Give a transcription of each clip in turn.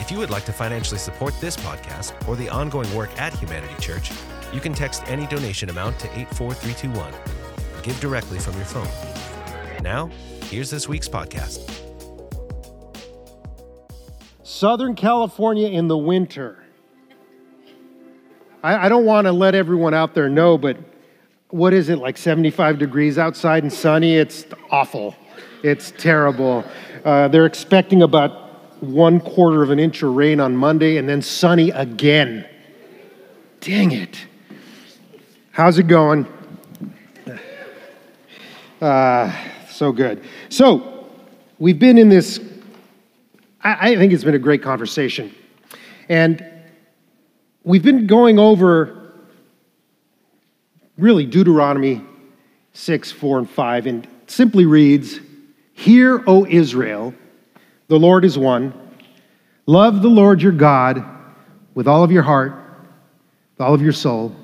If you would like to financially support this podcast or the ongoing work at Humanity Church, you can text any donation amount to 84321. Give directly from your phone. Now, here's this week's podcast. Southern California in the winter. I, I don't want to let everyone out there know, but what is it, like 75 degrees outside and sunny? It's awful. It's terrible. Uh, they're expecting about one quarter of an inch of rain on Monday and then sunny again. Dang it. How's it going? Uh, so good. So, we've been in this, I, I think it's been a great conversation. And we've been going over really Deuteronomy 6, 4, and 5, and simply reads, Hear, O Israel, the Lord is one. Love the Lord your God with all of your heart, with all of your soul,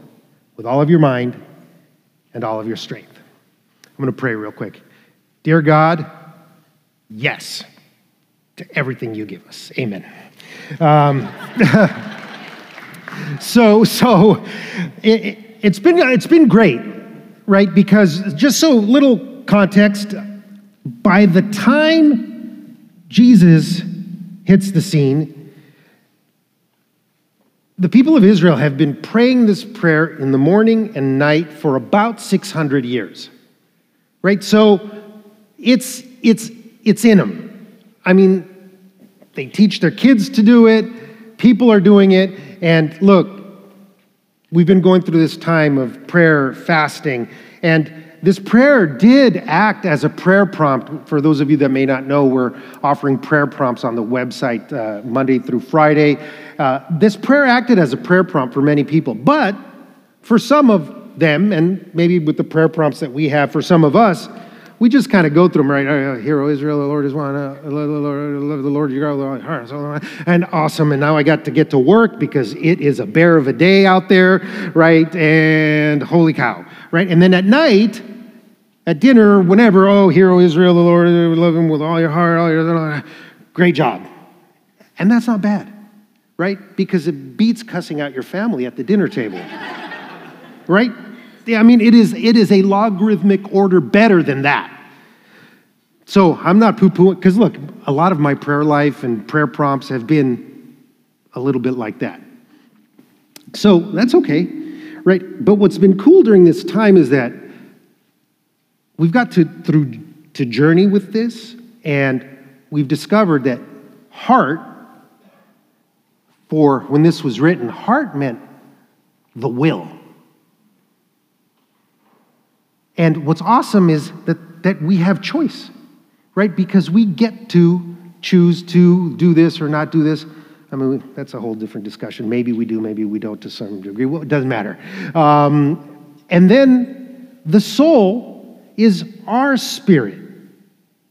with all of your mind, and all of your strength. I'm going to pray real quick. Dear God, yes to everything you give us. Amen. Um, so, so it, has been it's been great, right? Because just so little context, by the time Jesus hits the scene, the people of Israel have been praying this prayer in the morning and night for about 600 years. Right? So it's it's it's in them. I mean, they teach their kids to do it, people are doing it, and look, we've been going through this time of prayer, fasting, and this prayer did act as a prayer prompt. For those of you that may not know, we're offering prayer prompts on the website uh, Monday through Friday. Uh, this prayer acted as a prayer prompt for many people, but for some of them, and maybe with the prayer prompts that we have for some of us, we just kind of go through them, right? Uh, Hear, O Israel, the Lord is one. Uh, the Lord, the Lord your God, and awesome. And now I got to get to work because it is a bear of a day out there, right? And holy cow, right? And then at night, at dinner, whenever, oh, Hear, O Israel, the Lord, love him with all your heart, all your, great job. And that's not bad, right? Because it beats cussing out your family at the dinner table, right? Yeah, I mean, it is, it is a logarithmic order better than that. So I'm not poo pooing, because look, a lot of my prayer life and prayer prompts have been a little bit like that. So that's okay, right? But what's been cool during this time is that we've got to through to journey with this, and we've discovered that heart, for when this was written, heart meant the will. And what's awesome is that, that we have choice, right? Because we get to choose to do this or not do this. I mean, that's a whole different discussion. Maybe we do, maybe we don't to some degree. Well, it doesn't matter. Um, and then the soul is our spirit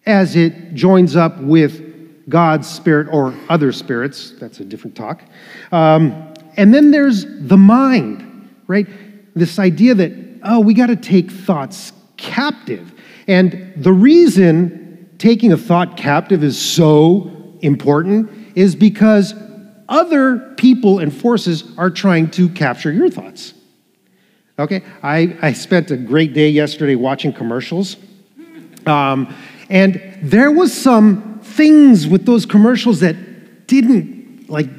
as it joins up with God's spirit or other spirits. That's a different talk. Um, and then there's the mind, right? This idea that oh, we got to take thoughts captive. And the reason taking a thought captive is so important is because other people and forces are trying to capture your thoughts. Okay, I, I spent a great day yesterday watching commercials. Um, and there was some things with those commercials that didn't like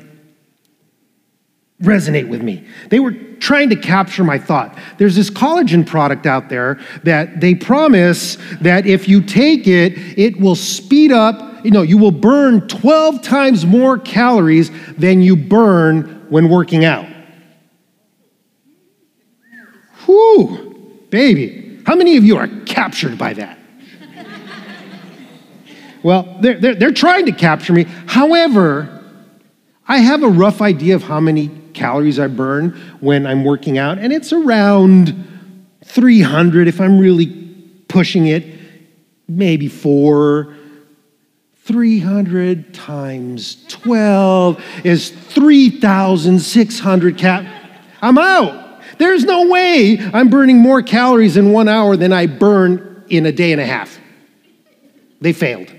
resonate with me. They were trying to capture my thought. There's this collagen product out there that they promise that if you take it, it will speed up, you know, you will burn 12 times more calories than you burn when working out. Whew, baby. How many of you are captured by that? well, they're, they're, they're trying to capture me. However, I have a rough idea of how many calories I burn when I'm working out, and it's around 300 if I'm really pushing it, maybe four. 300 times 12 is 3,600 cap. I'm out. There's no way I'm burning more calories in one hour than I burn in a day and a half. They failed.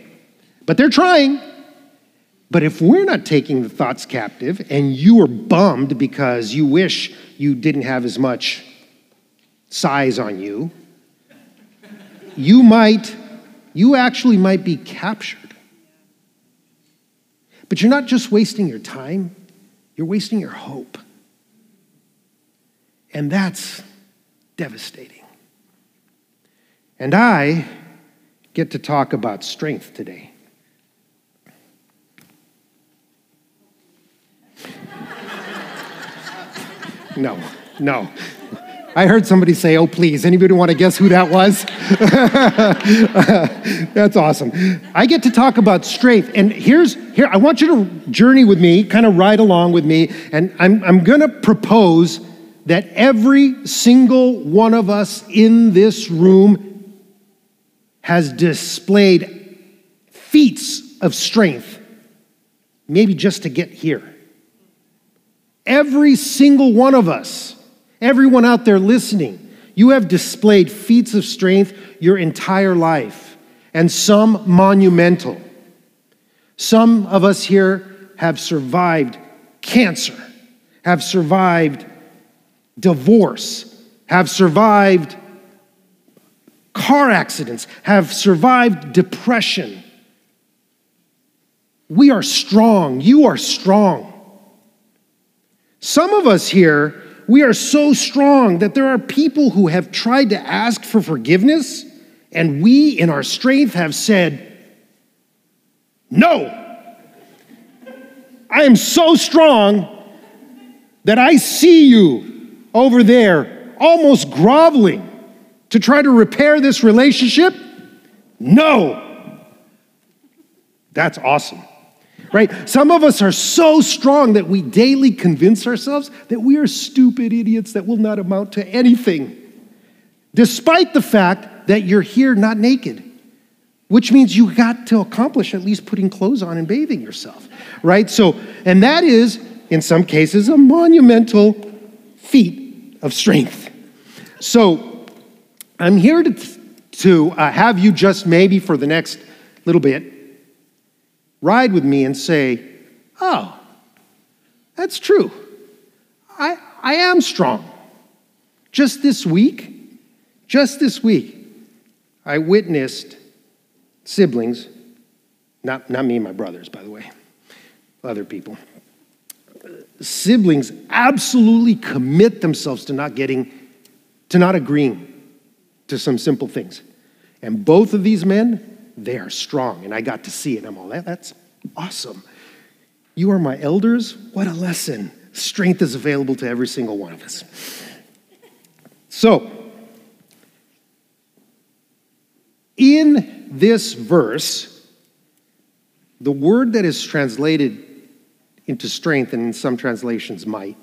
But they're trying. But if we're not taking the thoughts captive and you are bummed because you wish you didn't have as much size on you, you might, you actually might be captured. But you're not just wasting your time, you're wasting your hope. And that's devastating. And I get to talk about strength today. No, no. I heard somebody say, oh, please. Anybody want to guess who that was? That's awesome. I get to talk about strength. And here's, here, I want you to journey with me, kind of ride along with me. And I'm, I'm going to propose that every single one of us in this room has displayed feats of strength, maybe just to get here. Every single one of us, everyone out there listening, you have displayed feats of strength your entire life, and some monumental. Some of us here have survived cancer, have survived divorce, have survived car accidents, have survived depression. We are strong. You are strong. Some of us here, we are so strong that there are people who have tried to ask for forgiveness, and we, in our strength, have said, No. I am so strong that I see you over there almost groveling to try to repair this relationship. No. That's awesome right? Some of us are so strong that we daily convince ourselves that we are stupid idiots that will not amount to anything, despite the fact that you're here not naked, which means you got to accomplish at least putting clothes on and bathing yourself, right? So, and that is, in some cases, a monumental feat of strength. So, I'm here to, to uh, have you just maybe for the next little bit ride with me and say, Oh, that's true. I, I am strong. Just this week, just this week, I witnessed siblings, not, not me and my brothers, by the way, other people. Siblings absolutely commit themselves to not getting, to not agreeing to some simple things. And both of these men they are strong. And I got to see it. I'm all, that. that's awesome. You are my elders. What a lesson. Strength is available to every single one of us. So, in this verse, the word that is translated into strength, and in some translations might,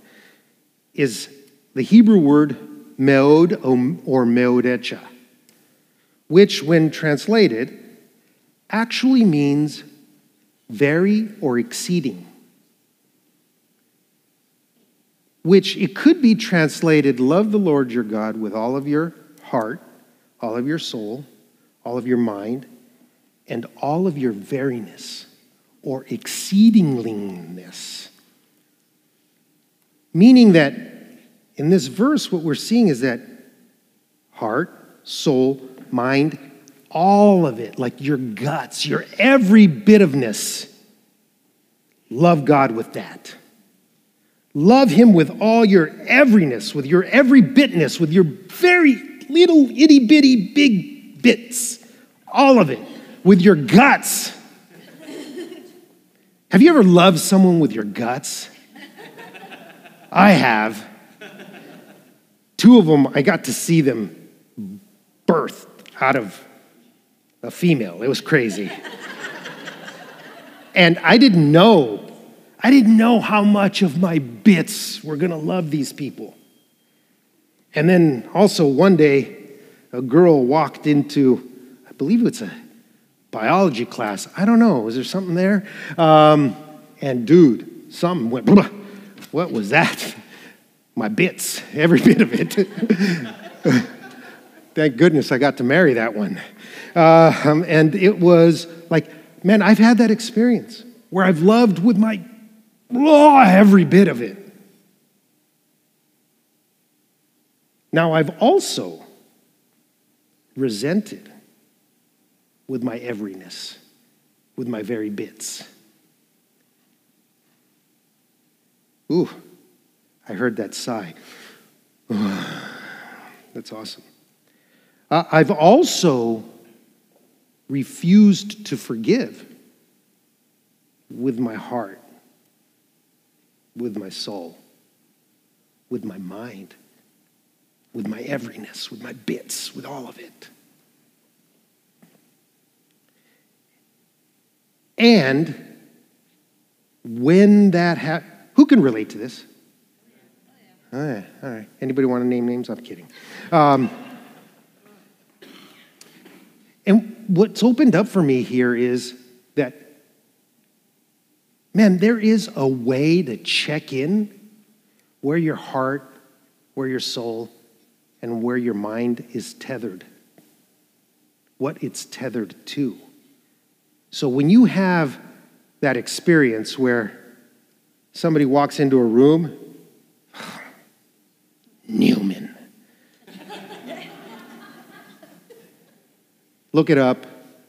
is the Hebrew word meod or meodecha, which, when translated, actually means very or exceeding, which it could be translated love the Lord your God with all of your heart, all of your soul, all of your mind, and all of your veriness or exceedingliness. Meaning that in this verse, what we're seeing is that heart, soul, mind, all of it, like your guts, your every bit ofness. Love God with that. Love Him with all your everyness, with your every bitness, with your very little itty bitty big bits, all of it, with your guts. Have you ever loved someone with your guts? I have. Two of them, I got to see them birth out of a female. It was crazy. and I didn't know. I didn't know how much of my bits were to love these people. And then also one day, a girl walked into, I believe it's a biology class. I don't know. Was there something there? Um, and dude, something went, what was that? My bits, every bit of it. Thank goodness I got to marry that one. Uh, um, and it was like, man, I've had that experience where I've loved with my, oh, every bit of it. Now, I've also resented with my everyness, with my very bits. Ooh, I heard that sigh. That's awesome. Uh, I've also refused to forgive with my heart, with my soul, with my mind, with my everyness, with my bits, with all of it. And when that happens, who can relate to this? All right, all right. Anybody want to name names? I'm kidding. Um, and what's opened up for me here is that, man, there is a way to check in where your heart, where your soul, and where your mind is tethered, what it's tethered to. So when you have that experience where somebody walks into a room, Newman. Look it up.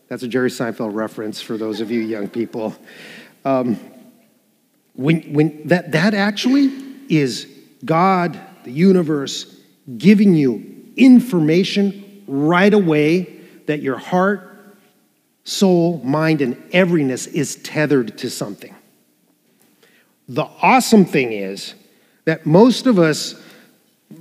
That's a Jerry Seinfeld reference for those of you young people. Um, when, when that, that actually is God, the universe, giving you information right away that your heart, soul, mind, and everyness is tethered to something. The awesome thing is that most of us,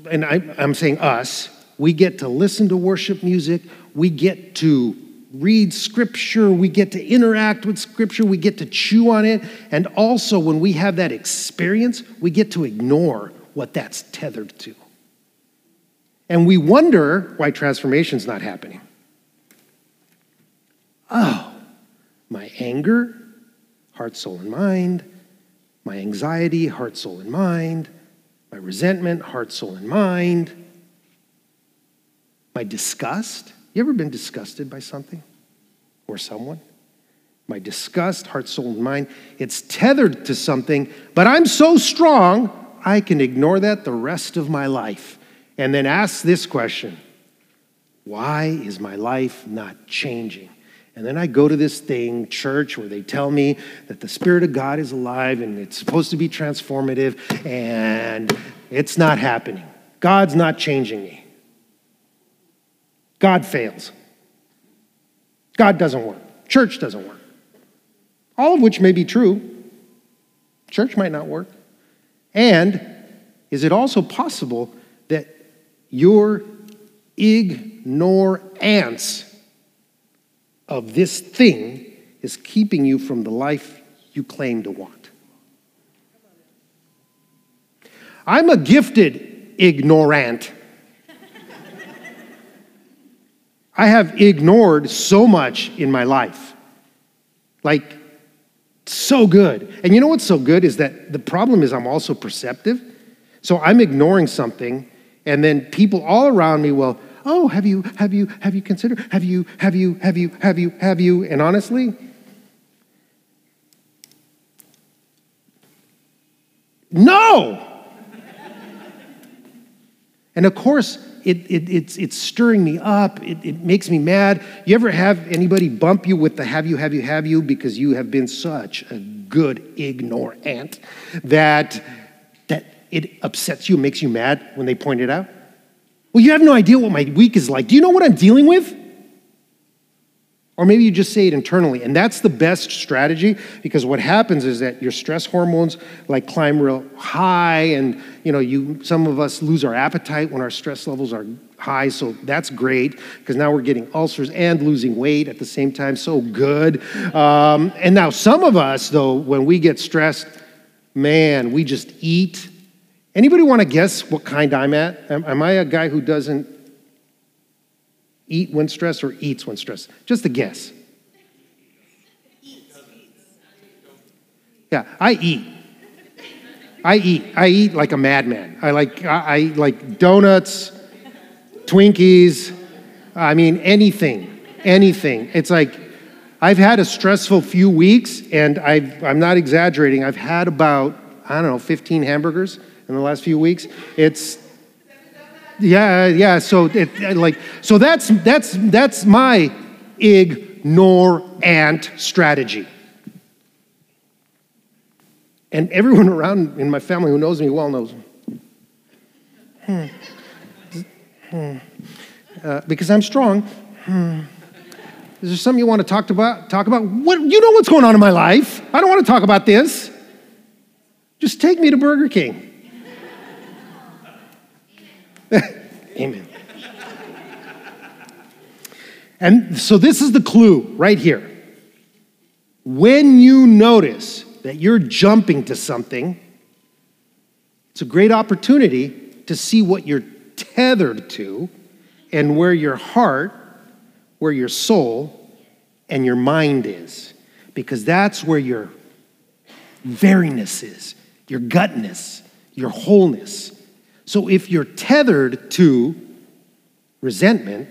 and I, am saying us, we get to listen to worship music, we get to read scripture, we get to interact with scripture, we get to chew on it, and also when we have that experience, we get to ignore what that's tethered to. And we wonder why transformation's not happening. Oh, my anger, heart, soul, and mind, my anxiety, heart, soul, and mind, my resentment, heart, soul, and mind, my disgust. You ever been disgusted by something or someone? My disgust, heart, soul, and mind, it's tethered to something, but I'm so strong, I can ignore that the rest of my life. And then ask this question Why is my life not changing? And then I go to this thing, church, where they tell me that the Spirit of God is alive and it's supposed to be transformative, and it's not happening. God's not changing me. God fails. God doesn't work. Church doesn't work. All of which may be true. Church might not work. And is it also possible that your ignorance of this thing is keeping you from the life you claim to want. I'm a gifted ignorant. I have ignored so much in my life. Like, so good. And you know what's so good is that the problem is I'm also perceptive. So I'm ignoring something, and then people all around me will, oh, have you, have you, have you considered, have you, have you, have you, have you, have you, and honestly, no. and of course, it, it, it's, it's stirring me up. It, it makes me mad. You ever have anybody bump you with the have you, have you, have you because you have been such a good ignorant that, that it upsets you, makes you mad when they point it out? Well, you have no idea what my week is like. Do you know what I'm dealing with? Or maybe you just say it internally. And that's the best strategy because what happens is that your stress hormones like climb real high and you know, you some of us lose our appetite when our stress levels are high. So that's great because now we're getting ulcers and losing weight at the same time. So good. Um, and now some of us though, when we get stressed, man, we just eat. Anybody want to guess what kind I'm at? Am, am I a guy who doesn't eat when stressed or eats when stressed? Just a guess. Yeah, I eat. I eat. I eat like a madman. I like I, I like donuts, Twinkies. I mean anything, anything. It's like I've had a stressful few weeks, and I've, I'm not exaggerating. I've had about I don't know 15 hamburgers in the last few weeks. It's yeah, yeah. So it like so that's that's that's my ignore ant strategy. And everyone around in my family who knows me well knows. Hmm. Hmm. Uh, because I'm strong. Hmm. Is there something you want to talk about? Talk about what? You know what's going on in my life. I don't want to talk about this. Just take me to Burger King. Amen. And so this is the clue right here. When you notice that you're jumping to something, it's a great opportunity to see what you're tethered to and where your heart, where your soul, and your mind is. Because that's where your veriness is, your gutness, your wholeness. So if you're tethered to resentment,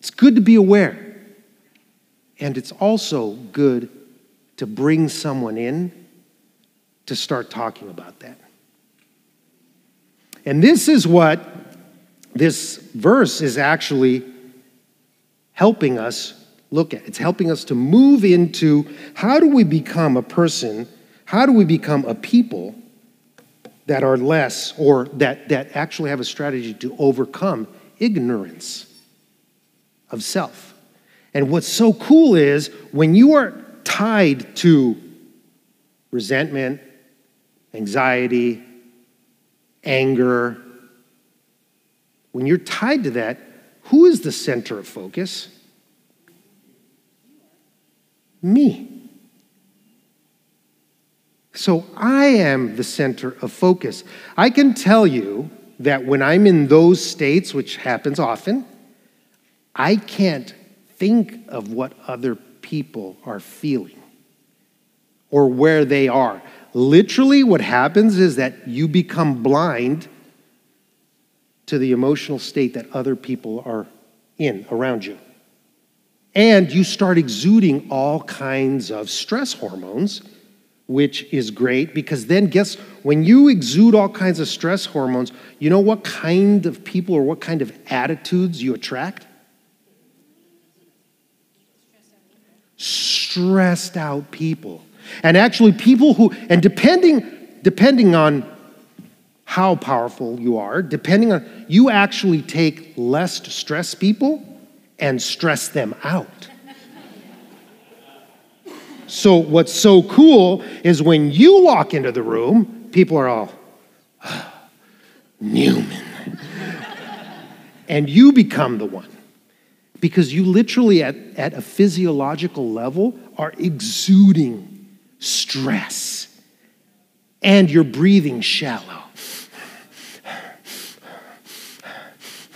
it's good to be aware. And it's also good to bring someone in to start talking about that. And this is what this verse is actually helping us look at. It's helping us to move into how do we become a person, how do we become a people that are less or that, that actually have a strategy to overcome ignorance of self. And what's so cool is when you are tied to resentment, anxiety, anger. When you're tied to that, who is the center of focus? Me. So I am the center of focus. I can tell you that when I'm in those states, which happens often, I can't think of what other people are feeling or where they are. Literally, what happens is that you become blind to the emotional state that other people are in around you. And you start exuding all kinds of stress hormones, which is great because then, guess when you exude all kinds of stress hormones, you know what kind of people or what kind of attitudes you attract? stressed out people. And actually, people who, and depending, depending on how powerful you are, depending on, you actually take less stressed people and stress them out. So, what's so cool is when you walk into the room, people are all, oh, Newman. and you become the one because you literally, at, at a physiological level, are exuding stress and you're breathing shallow.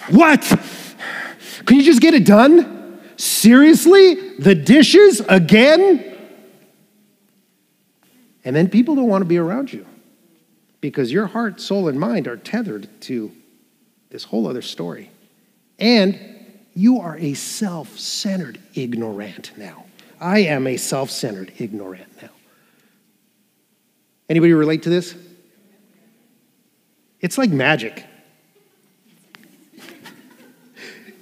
What? Can you just get it done? Seriously? The dishes again? And then people don't want to be around you because your heart, soul, and mind are tethered to this whole other story. And you are a self centered ignorant now. I am a self centered ignorant now. Anybody relate to this? It's like magic.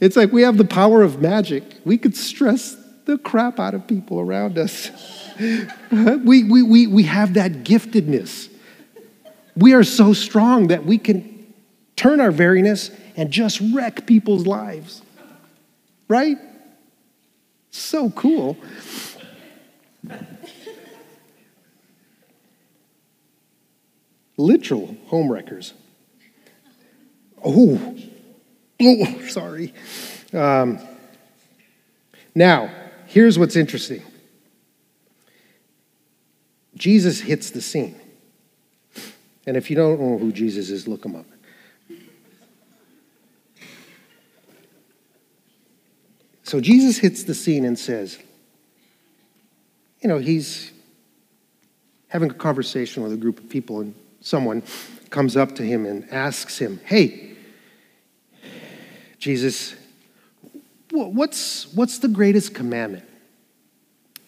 It's like we have the power of magic. We could stress the crap out of people around us. we, we, we, we have that giftedness. We are so strong that we can turn our veriness and just wreck people's lives right? So cool. Literal homewreckers. Oh, oh, sorry. Um, now, here's what's interesting. Jesus hits the scene. And if you don't know who Jesus is, look him up. So Jesus hits the scene and says, you know, he's having a conversation with a group of people, and someone comes up to him and asks him, Hey, Jesus, what's, what's the greatest commandment?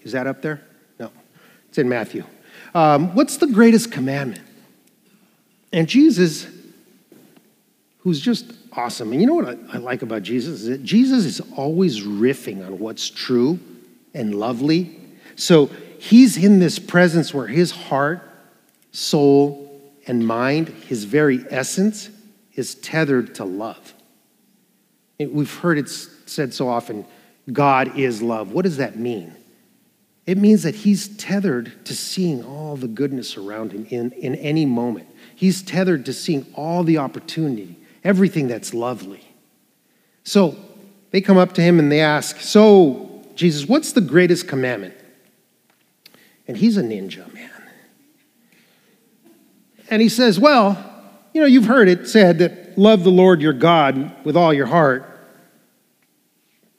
Is that up there? No, it's in Matthew. Um, what's the greatest commandment? And Jesus, who's just awesome, and you know what I, I like about Jesus is that Jesus is always riffing on what's true and lovely. So he's in this presence where his heart, soul, and mind, his very essence, is tethered to love. We've heard it said so often God is love. What does that mean? It means that he's tethered to seeing all the goodness around him in, in any moment. He's tethered to seeing all the opportunity, everything that's lovely. So they come up to him and they ask, So, Jesus, what's the greatest commandment? And he's a ninja, man. And he says, Well, you know, you've heard it said that love the Lord your God with all your heart,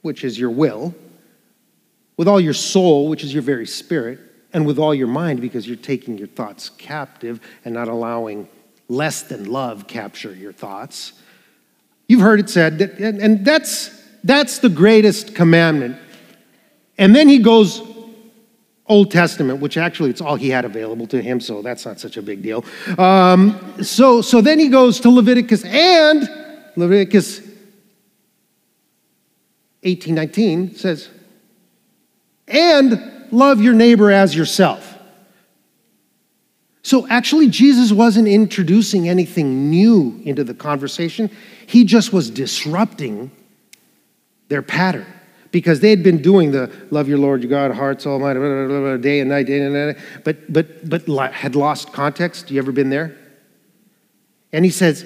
which is your will, with all your soul, which is your very spirit, and with all your mind, because you're taking your thoughts captive and not allowing less than love capture your thoughts. You've heard it said that, and that's, that's the greatest commandment. And then he goes Old Testament, which actually it's all he had available to him, so that's not such a big deal. Um, so, so then he goes to Leviticus and Leviticus 18:19 says, and love your neighbor as yourself. So actually, Jesus wasn't introducing anything new into the conversation. He just was disrupting their pattern because they had been doing the love your Lord your God, hearts, soul, mind, blah, blah, blah, day and night, day and night, but, but, but had lost context. You ever been there? And he says,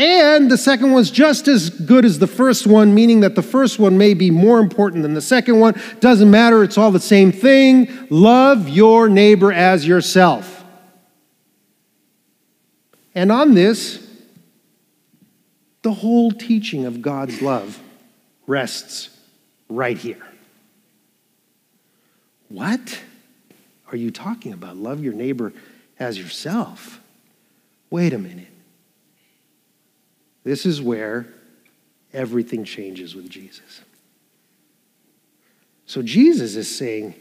and the second one's just as good as the first one, meaning that the first one may be more important than the second one. Doesn't matter, it's all the same thing. Love your neighbor as yourself. And on this, the whole teaching of God's love rests right here. What are you talking about? Love your neighbor as yourself. Wait a minute. This is where everything changes with Jesus. So Jesus is saying,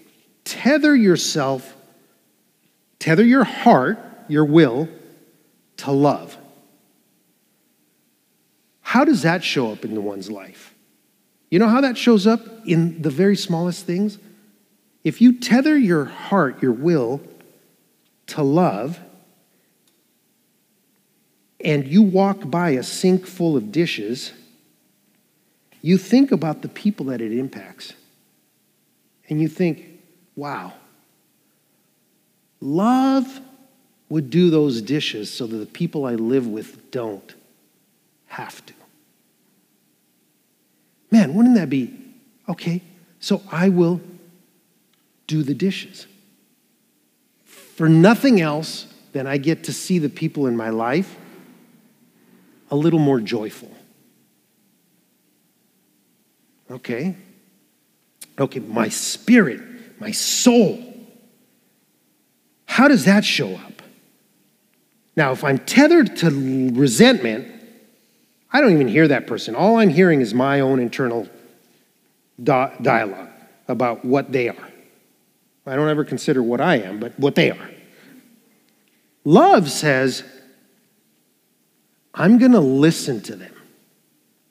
tether yourself, tether your heart, your will, to love. How does that show up in one's life? You know how that shows up in the very smallest things? If you tether your heart, your will, to love, and you walk by a sink full of dishes, you think about the people that it impacts. And you think, wow, love would do those dishes so that the people I live with don't have to. Man, wouldn't that be okay? So I will do the dishes. For nothing else than I get to see the people in my life a little more joyful. Okay? Okay, my spirit, my soul. How does that show up? Now, if I'm tethered to resentment, I don't even hear that person. All I'm hearing is my own internal dialogue about what they are. I don't ever consider what I am, but what they are. Love says, I'm going to listen to them.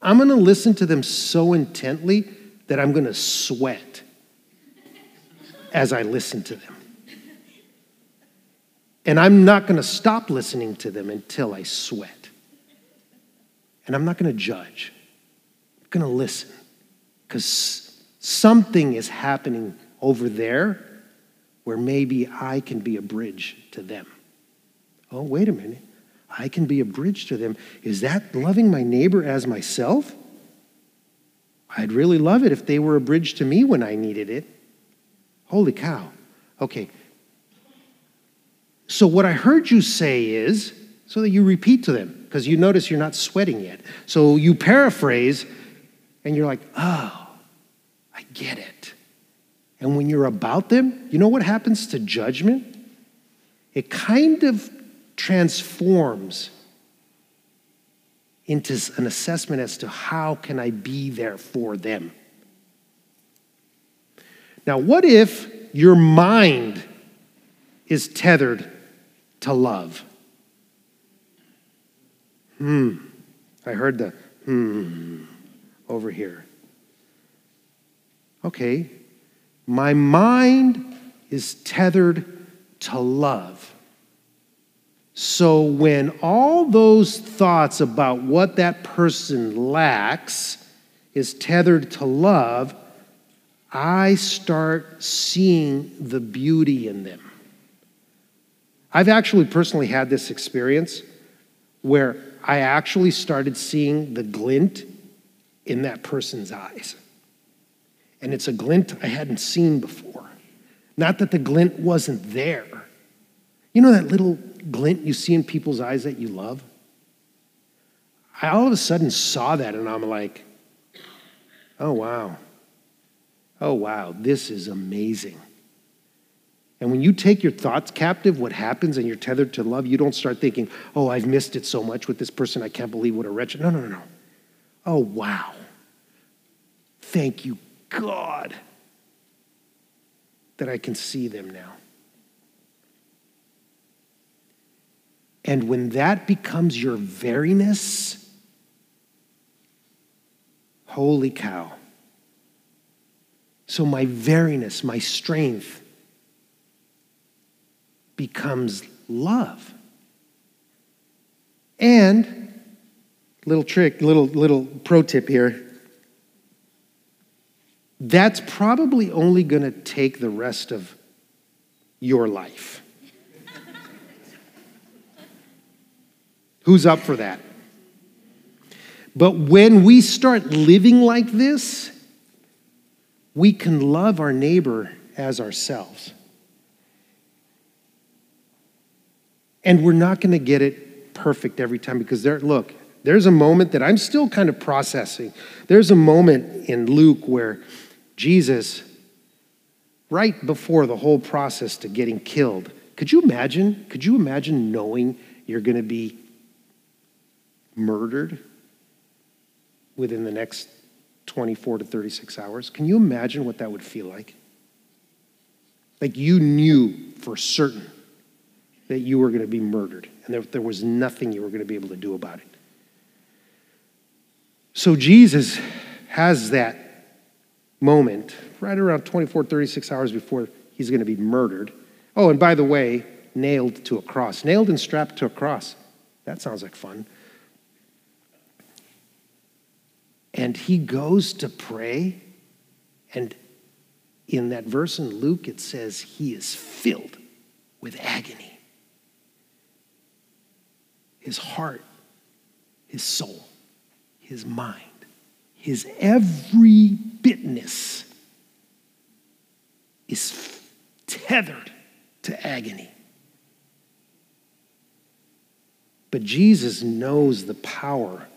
I'm going to listen to them so intently that I'm going to sweat as I listen to them. And I'm not going to stop listening to them until I sweat. And I'm not going to judge, I'm going to listen because something is happening over there where maybe I can be a bridge to them. Oh, wait a minute. I can be a bridge to them. Is that loving my neighbor as myself? I'd really love it if they were a bridge to me when I needed it. Holy cow. Okay. So, what I heard you say is so that you repeat to them, because you notice you're not sweating yet. So, you paraphrase and you're like, oh, I get it. And when you're about them, you know what happens to judgment? It kind of transforms into an assessment as to how can I be there for them. Now, what if your mind is tethered to love? Hmm. I heard the hmm over here. Okay. My mind is tethered to love. So when all those thoughts about what that person lacks is tethered to love, I start seeing the beauty in them. I've actually personally had this experience where I actually started seeing the glint in that person's eyes. And it's a glint I hadn't seen before. Not that the glint wasn't there. You know that little glint you see in people's eyes that you love? I all of a sudden saw that and I'm like, oh, wow. Oh, wow, this is amazing. And when you take your thoughts captive, what happens and you're tethered to love, you don't start thinking, oh, I've missed it so much with this person. I can't believe what a wretch. No, no, no, no. Oh, wow. Thank you, God, that I can see them now. And when that becomes your veriness, holy cow. So my veriness, my strength becomes love. And little trick, little little pro tip here. That's probably only going to take the rest of your life. Who's up for that? But when we start living like this, we can love our neighbor as ourselves. And we're not going to get it perfect every time because there, look, there's a moment that I'm still kind of processing. There's a moment in Luke where Jesus, right before the whole process to getting killed, could you imagine? Could you imagine knowing you're going to be murdered within the next 24 to 36 hours. Can you imagine what that would feel like? Like you knew for certain that you were going to be murdered and there, there was nothing you were going to be able to do about it. So Jesus has that moment right around 24, 36 hours before he's going to be murdered. Oh, and by the way, nailed to a cross, nailed and strapped to a cross. That sounds like fun. And he goes to pray, and in that verse in Luke, it says he is filled with agony. His heart, his soul, his mind, his every bitness is tethered to agony. But Jesus knows the power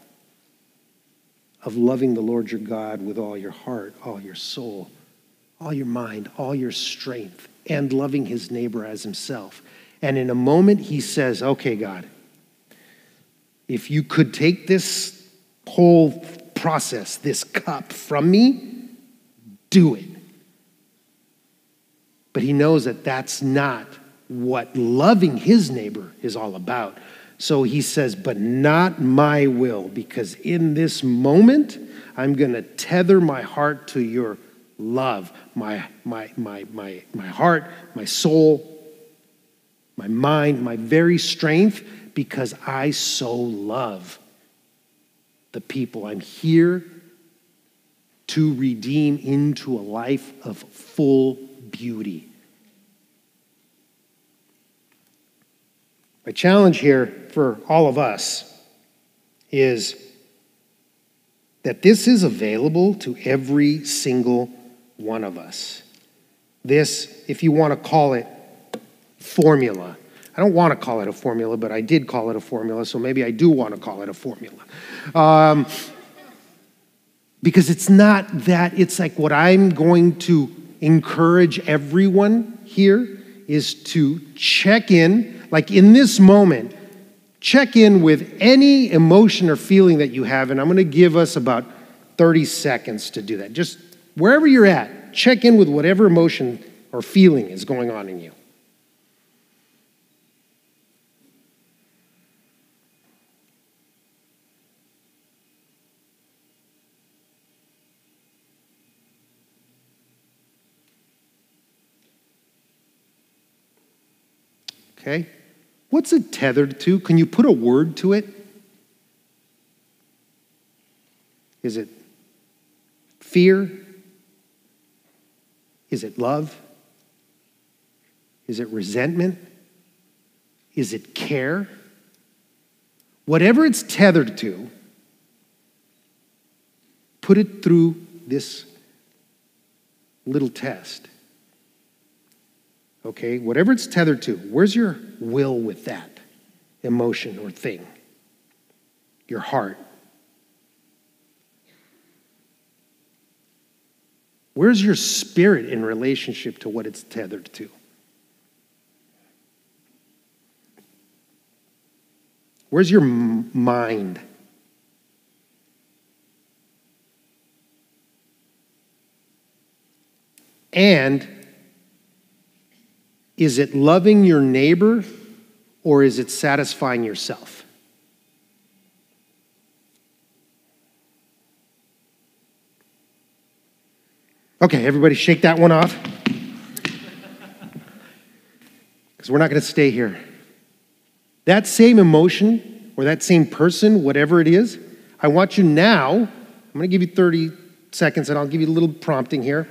of loving the Lord your God with all your heart, all your soul, all your mind, all your strength, and loving his neighbor as himself. And in a moment, he says, Okay, God, if you could take this whole process, this cup from me, do it. But he knows that that's not what loving his neighbor is all about. So he says, But not my will, because in this moment, I'm going to tether my heart to your love, my, my, my, my, my heart, my soul, my mind, my very strength, because I so love the people. I'm here to redeem into a life of full beauty. My challenge here for all of us is that this is available to every single one of us. This, if you want to call it formula, I don't want to call it a formula, but I did call it a formula, so maybe I do want to call it a formula. Um, because it's not that, it's like what I'm going to encourage everyone here is to check in, like in this moment, check in with any emotion or feeling that you have, and I'm going to give us about 30 seconds to do that. Just wherever you're at, check in with whatever emotion or feeling is going on in you. Okay? What's it tethered to? Can you put a word to it? Is it fear? Is it love? Is it resentment? Is it care? Whatever it's tethered to, put it through this little test. Okay, whatever it's tethered to, where's your will with that emotion or thing? Your heart. Where's your spirit in relationship to what it's tethered to? Where's your m- mind? And is it loving your neighbor or is it satisfying yourself? Okay, everybody shake that one off. Because we're not going to stay here. That same emotion or that same person, whatever it is, I want you now, I'm going to give you 30 seconds and I'll give you a little prompting here.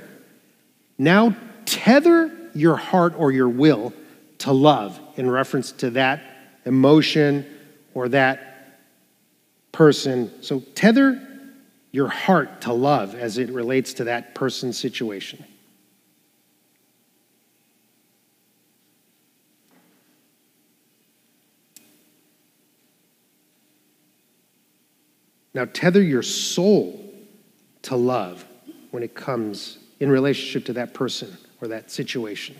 Now tether your heart or your will to love in reference to that emotion or that person. So tether your heart to love as it relates to that person's situation. Now, tether your soul to love when it comes in relationship to that person or that situation.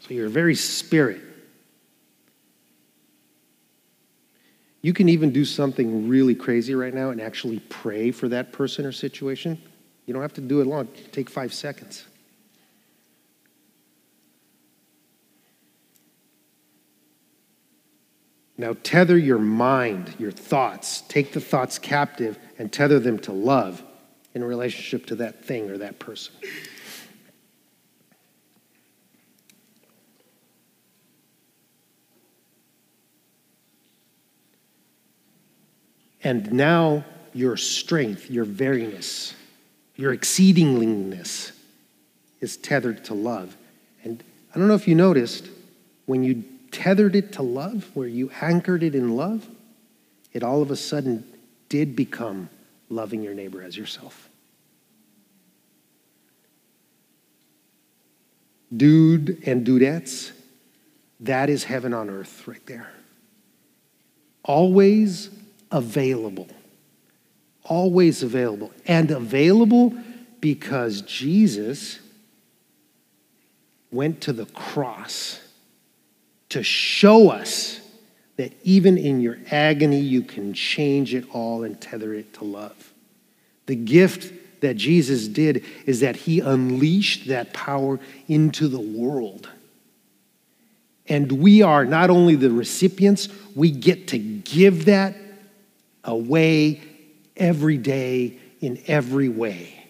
So, your very spirit. You can even do something really crazy right now and actually pray for that person or situation. You don't have to do it long, take five seconds. Now, tether your mind, your thoughts, take the thoughts captive and tether them to love in relationship to that thing or that person. And now your strength, your veriness, your exceedingliness is tethered to love. And I don't know if you noticed, when you tethered it to love, where you anchored it in love, it all of a sudden did become loving your neighbor as yourself. Dude and dudettes, that is heaven on earth right there. Always available. Always available. And available because Jesus went to the cross to show us that even in your agony, you can change it all and tether it to love. The gift that Jesus did is that he unleashed that power into the world. And we are not only the recipients, we get to give that away every day in every way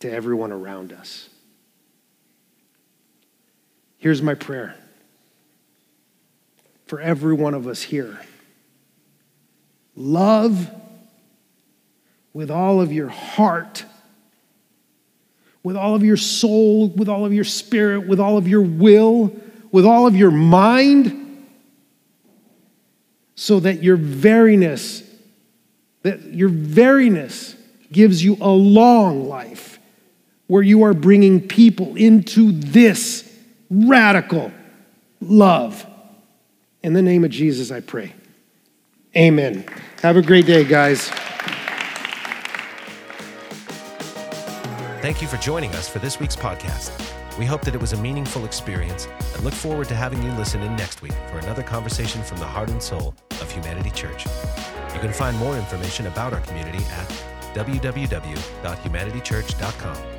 to everyone around us. Here's my prayer for every one of us here love with all of your heart, with all of your soul, with all of your spirit, with all of your will, with all of your mind so that your veriness, that your veriness gives you a long life where you are bringing people into this radical love. In the name of Jesus, I pray. Amen. Have a great day, guys. Thank you for joining us for this week's podcast. We hope that it was a meaningful experience and look forward to having you listen in next week for another conversation from the heart and soul of Humanity Church. You can find more information about our community at www.humanitychurch.com